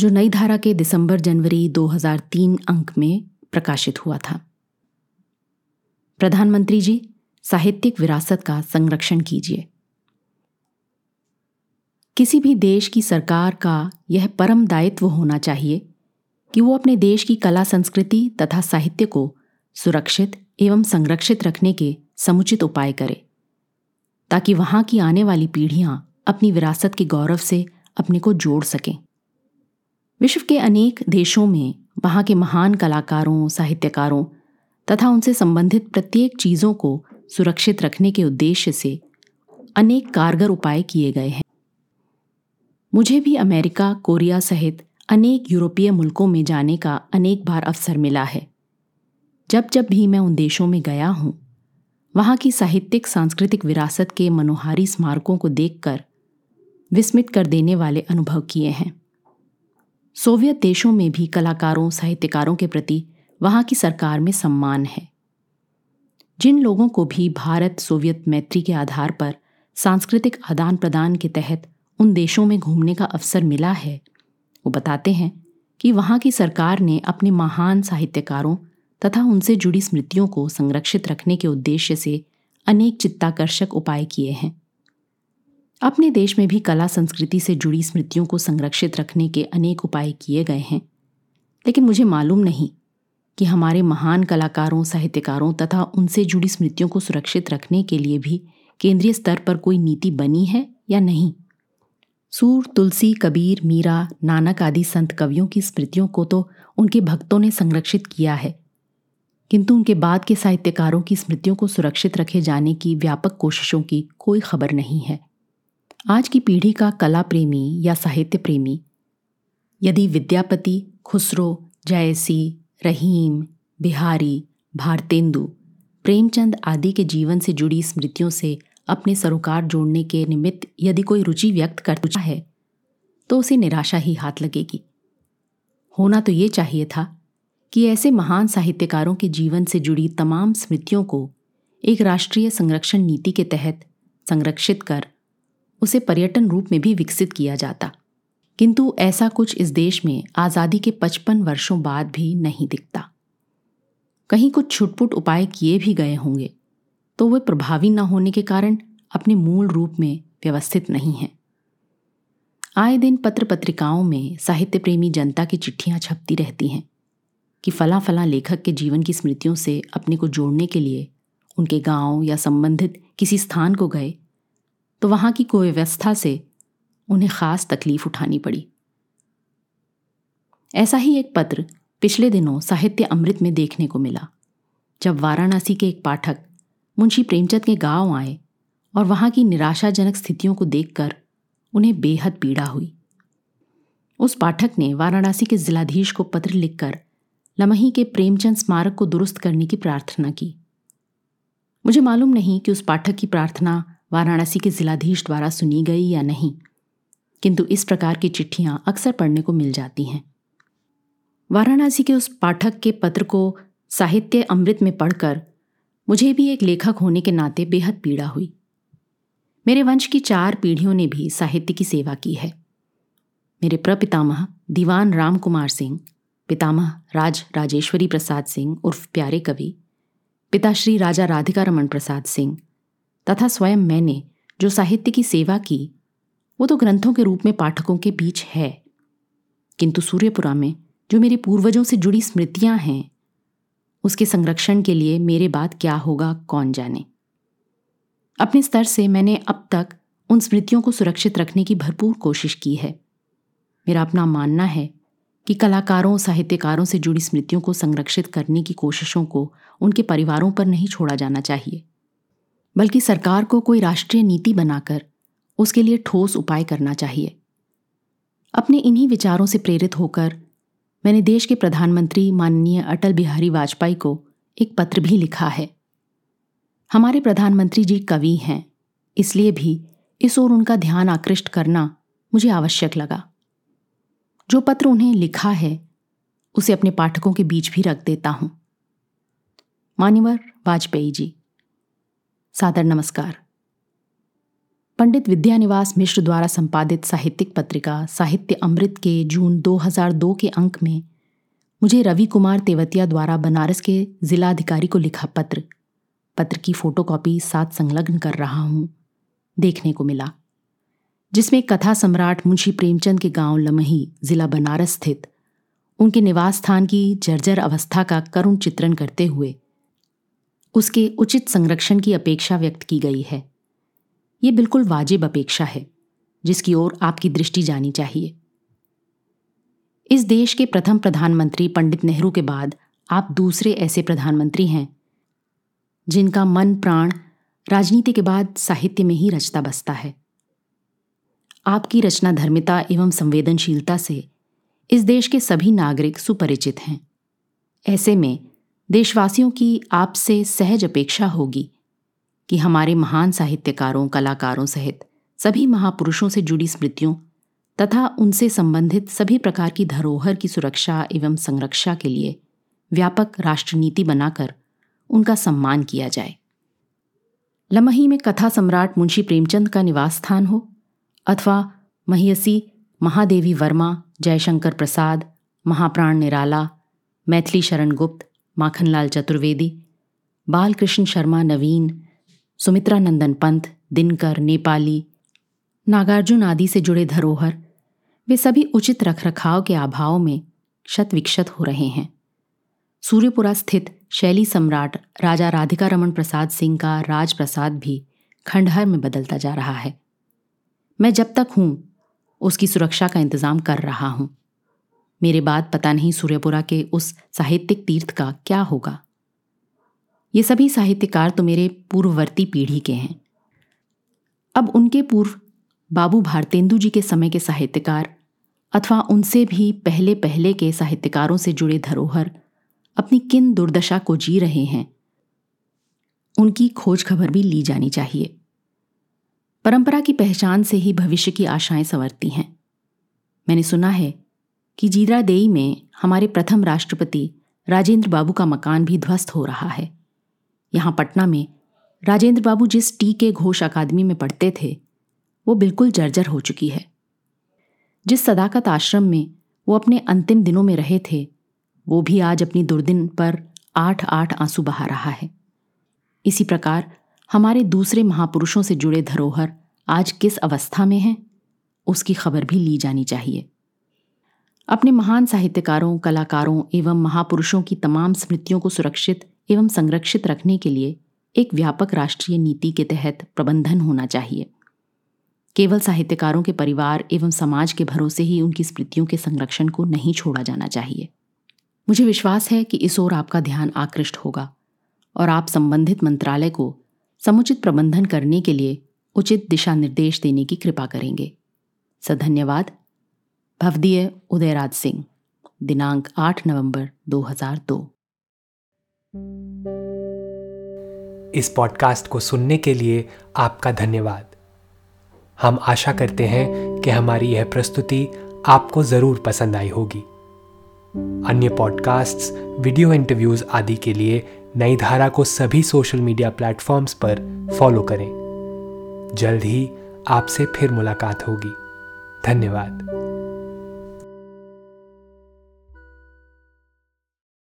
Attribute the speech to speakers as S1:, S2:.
S1: जो नई धारा के दिसंबर जनवरी 2003 अंक में प्रकाशित हुआ था। प्रधानमंत्री जी, साहित्यिक विरासत का संरक्षण कीजिए। किसी भी देश की सरकार का यह परम दायित्व होना चाहिए कि वो अपने देश की कला संस्कृति तथा साहित्य को सुरक्षित एवं संरक्षित रखने के समुचित उपाय करे, ताकि वहाँ की आने वाली पीढ़ियाँ अपनी विरासत के गौरव से अपने को जोड़ सकें। विश्व के अनेक देशों में वहाँ के महान कलाकारों, साहित्यकारों तथा उनसे संबंधित प्रत्येक चीज़ों को सुरक्षित रखने के उद्देश्य से अनेक कारगर उपाय किए गए हैं। मुझे भी अमेरिका, कोरिया सहित अनेक यूरोपीय मुल्कों में जाने का अनेक बार अवसर मिला है। जब जब भी मैं उन देशों में गया हूँ, वहाँ की साहित्यिक, सांस्कृतिक विरासत के मनोहारी स्मारकों को देखकर विस्मित कर देने वाले अनुभव किए हैं। सोवियत देशों में भी कलाकारों, साहित्यकारों के प्रति वहाँ की सरकार में सम्मान है। जिन लोगों को भी भारत सोवियत मैत्री के आधार पर सांस्कृतिक आदान प्रदान के तहत उन देशों में घूमने का अवसर मिला है, वो बताते हैं कि वहाँ की सरकार ने अपने महान साहित्यकारों तथा उनसे जुड़ी स्मृतियों को संरक्षित रखने के उद्देश्य से अनेक चित्ताकर्षक उपाय किए हैं। अपने देश में भी कला संस्कृति से जुड़ी स्मृतियों को संरक्षित रखने के अनेक उपाय किए गए हैं। लेकिन मुझे मालूम नहीं कि हमारे महान कलाकारों, साहित्यकारों तथा उनसे जुड़ी स्मृतियों को सुरक्षित रखने के लिए भी केंद्रीय स्तर पर कोई नीति बनी है या नहीं। सूर, तुलसी, कबीर, मीरा, नानक आदि संत कवियों की स्मृतियों को तो उनके भक्तों ने संरक्षित किया है। किंतु उनके बाद के साहित्यकारों की स्मृतियों को सुरक्षित रखे जाने की व्यापक कोशिशों की कोई खबर नहीं है। आज की पीढ़ी का कला प्रेमी या साहित्य प्रेमी यदि विद्यापति, खुसरो, जयसी, रहीम, बिहारी, भारतेंदु, प्रेमचंद आदि के जीवन से जुड़ी स्मृतियों से अपने सरोकार जोड़ने के निमित्त यदि कोई रुचि व्यक्त करता है तो उसे निराशा ही हाथ लगेगी। होना तो ये चाहिए था कि ऐसे महान साहित्यकारों के जीवन से जुड़ी तमाम स्मृतियों को एक राष्ट्रीय संरक्षण नीति के तहत संरक्षित कर उसे पर्यटन रूप में भी विकसित किया जाता। किंतु ऐसा कुछ इस देश में आज़ादी के पचपन वर्षों बाद भी नहीं दिखता। कहीं कुछ छुटपुट उपाय किए भी गए होंगे तो वे प्रभावी न होने के कारण अपने मूल रूप में व्यवस्थित नहीं हैं। आए दिन पत्र पत्रिकाओं में साहित्य प्रेमी जनता की चिट्ठियाँ छपती रहती हैं कि फला फला लेखक के जीवन की स्मृतियों से अपने को जोड़ने के लिए उनके गाँव या संबंधित किसी स्थान को गए तो वहाँ की कुव्यवस्था से उन्हें खास तकलीफ़ उठानी पड़ी। ऐसा ही एक पत्र पिछले दिनों साहित्य अमृत में देखने को मिला, जब वाराणसी के एक पाठक मुंशी प्रेमचंद के गाँव आए और वहाँ की निराशाजनक स्थितियों को देखकर उन्हें बेहद पीड़ा हुई। उस पाठक ने वाराणसी के जिलाधीश को पत्र लिखकर लमही के प्रेमचंद स्मारक को दुरुस्त करने की प्रार्थना की। मुझे मालूम नहीं कि उस पाठक की प्रार्थना वाराणसी के जिलाधीश द्वारा सुनी गई या नहीं। किंतु इस प्रकार की चिट्ठियाँ अक्सर पढ़ने को मिल जाती हैं। वाराणसी के उस पाठक के पत्र को साहित्य अमृत में पढ़कर मुझे भी एक लेखक होने के नाते बेहद पीड़ा हुई। मेरे वंश की चार पीढ़ियों ने भी साहित्य की सेवा की है। मेरे प्रपितामह दीवान राम कुमार सिंह, पितामह राज राजेश्वरी प्रसाद सिंह उर्फ़ प्यारे कवि पिताश्री राजा राधिका रमन प्रसाद सिंह तथा स्वयं मैंने जो साहित्य की सेवा की, वो तो ग्रंथों के रूप में पाठकों के बीच है। किंतु सूर्यपुरा में जो मेरे पूर्वजों से जुड़ी स्मृतियाँ हैं, उसके संरक्षण के लिए मेरे बाद क्या होगा, कौन जाने? अपने स्तर से मैंने अब तक उन स्मृतियों को सुरक्षित रखने की भरपूर कोशिश की है। मेरा अपना मानना है कि कलाकारों, साहित्यकारों से जुड़ी स्मृतियों को संरक्षित करने की कोशिशों को उनके परिवारों पर नहीं छोड़ा जाना चाहिए। बल्कि सरकार को कोई राष्ट्रीय नीति बनाकर उसके लिए ठोस उपाय करना चाहिए। अपने इन्हीं विचारों से प्रेरित होकर मैंने देश के प्रधानमंत्री माननीय अटल बिहारी वाजपेयी को एक पत्र भी लिखा है। हमारे प्रधानमंत्री जी कवि हैं, इसलिए भी इस ओर उनका ध्यान आकृष्ट करना मुझे आवश्यक लगा। जो पत्र उन्हें लिखा है, उसे अपने पाठकों के बीच भी रख देता हूँ। मान्यवर वाजपेयी जी। सादर नमस्कार। पंडित विद्यानिवास मिश्र द्वारा संपादित साहित्यिक पत्रिका, साहित्य अमृत के जून 2002 के अंक में मुझे रवि कुमार तेवतिया द्वारा बनारस के जिलाधिकारी को लिखा पत्र। पत्र की फोटोकॉपी साथ संलग्न कर रहा हूँ। देखने को मिला। जिसमें कथा सम्राट मुंशी प्रेमचंद के गाँव लमही जिला बनारस स्थित, उनके निवास स्थान की जर्जर अवस्था का करुण चित्रण करते हुए उसके उचित संरक्षण की अपेक्षा व्यक्त की गई है। ये बिल्कुल वाजिब अपेक्षा है, जिसकी ओर आपकी दृष्टि जानी चाहिए। इस देश के प्रथम प्रधानमंत्री पंडित नेहरू के बाद आप दूसरे ऐसे प्रधानमंत्री हैं, जिनका मन प्राण राजनीति के बाद साहित्य में ही रचता बसता है। आपकी रचना धर्मिता एवं संवेदनशीलता से इस देश के सभी नागरिक सुपरिचित हैं। ऐसे में देशवासियों की आपसे सहज अपेक्षा होगी कि हमारे महान साहित्यकारों, कलाकारों सहित सभी महापुरुषों से जुड़ी स्मृतियों तथा उनसे संबंधित सभी प्रकार की धरोहर की सुरक्षा एवं संरक्षा के लिए व्यापक राष्ट्रनीति बनाकर उनका सम्मान किया जाए। लमही में कथा सम्राट मुंशी प्रेमचंद का निवास स्थान हो अथवा महियसी महादेवी वर्मा, जयशंकर प्रसाद, महाप्राण निराला, मैथिली शरण गुप्त माखनलाल चतुर्वेदी, बालकृष्ण शर्मा नवीन, सुमित्रा नंदन पंत, दिनकर नेपाली, नागार्जुन आदि से जुड़े धरोहर, वे सभी उचित रखरखाव के अभाव में क्षत विक्षत हो रहे हैं। सूर्यपुरा स्थित शैली सम्राट राजा राधिका रमन प्रसाद सिंह का राज प्रसाद भी खंडहर में बदलता जा रहा है। मैं जब तक हूँ, उसकी सुरक्षा का इंतज़ाम कर रहा हूँ। मेरे बाद पता नहीं सूर्यपुरा के उस साहित्यिक तीर्थ का क्या होगा। ये सभी साहित्यकार तो मेरे पूर्ववर्ती पीढ़ी के हैं। अब उनके पूर्व बाबू भारतेंदु जी के समय के साहित्यकार अथवा उनसे भी पहले पहले के साहित्यकारों से जुड़े धरोहर अपनी किन दुर्दशा को जी रहे हैं, उनकी खोज खबर भी ली जानी चाहिए। परंपरा की पहचान से ही भविष्य की आशाएँ संवरती हैं। मैंने सुना है कि जीरा देई में हमारे प्रथम राष्ट्रपति राजेंद्र बाबू का मकान भी ध्वस्त हो रहा है। यहाँ पटना में राजेंद्र बाबू जिस टी के घोष अकादमी में पढ़ते थे, वो बिल्कुल जर्जर हो चुकी है। जिस सदाकत आश्रम में वो अपने अंतिम दिनों में रहे थे, वो भी आज अपनी दुर्दिन पर आठ आठ आँसू बहा रहा है। इसी प्रकार हमारे दूसरे महापुरुषों से जुड़े धरोहर आज किस अवस्था में हैं, उसकी खबर भी ली जानी चाहिए। अपने महान साहित्यकारों, कलाकारों एवं महापुरुषों की तमाम स्मृतियों को सुरक्षित एवं संरक्षित रखने के लिए एक व्यापक राष्ट्रीय नीति के तहत प्रबंधन होना चाहिए। केवल साहित्यकारों के परिवार एवं समाज के भरोसे ही उनकी स्मृतियों के संरक्षण को नहीं छोड़ा जाना चाहिए। मुझे विश्वास है कि इस ओर आपका ध्यान आकृष्ट होगा और आप संबंधित मंत्रालय को समुचित प्रबंधन करने के लिए उचित दिशा निर्देश देने की कृपा करेंगे। सधन्यवाद। भवदीय उदयराज सिंह दिनांक 8 नवंबर 2002
S2: इस पॉडकास्ट को सुनने के लिए आपका धन्यवाद। हम आशा करते हैं कि हमारी यह प्रस्तुति आपको ज़रूर पसंद आई होगी। अन्य पॉडकास्ट्स, वीडियो इंटरव्यूज़ आदि के लिए नई धारा को सभी सोशल मीडिया प्लेटफॉर्म्स पर फॉलो करें। जल्द ही आपसे फिर मुलाकात होगी। धन्यवाद।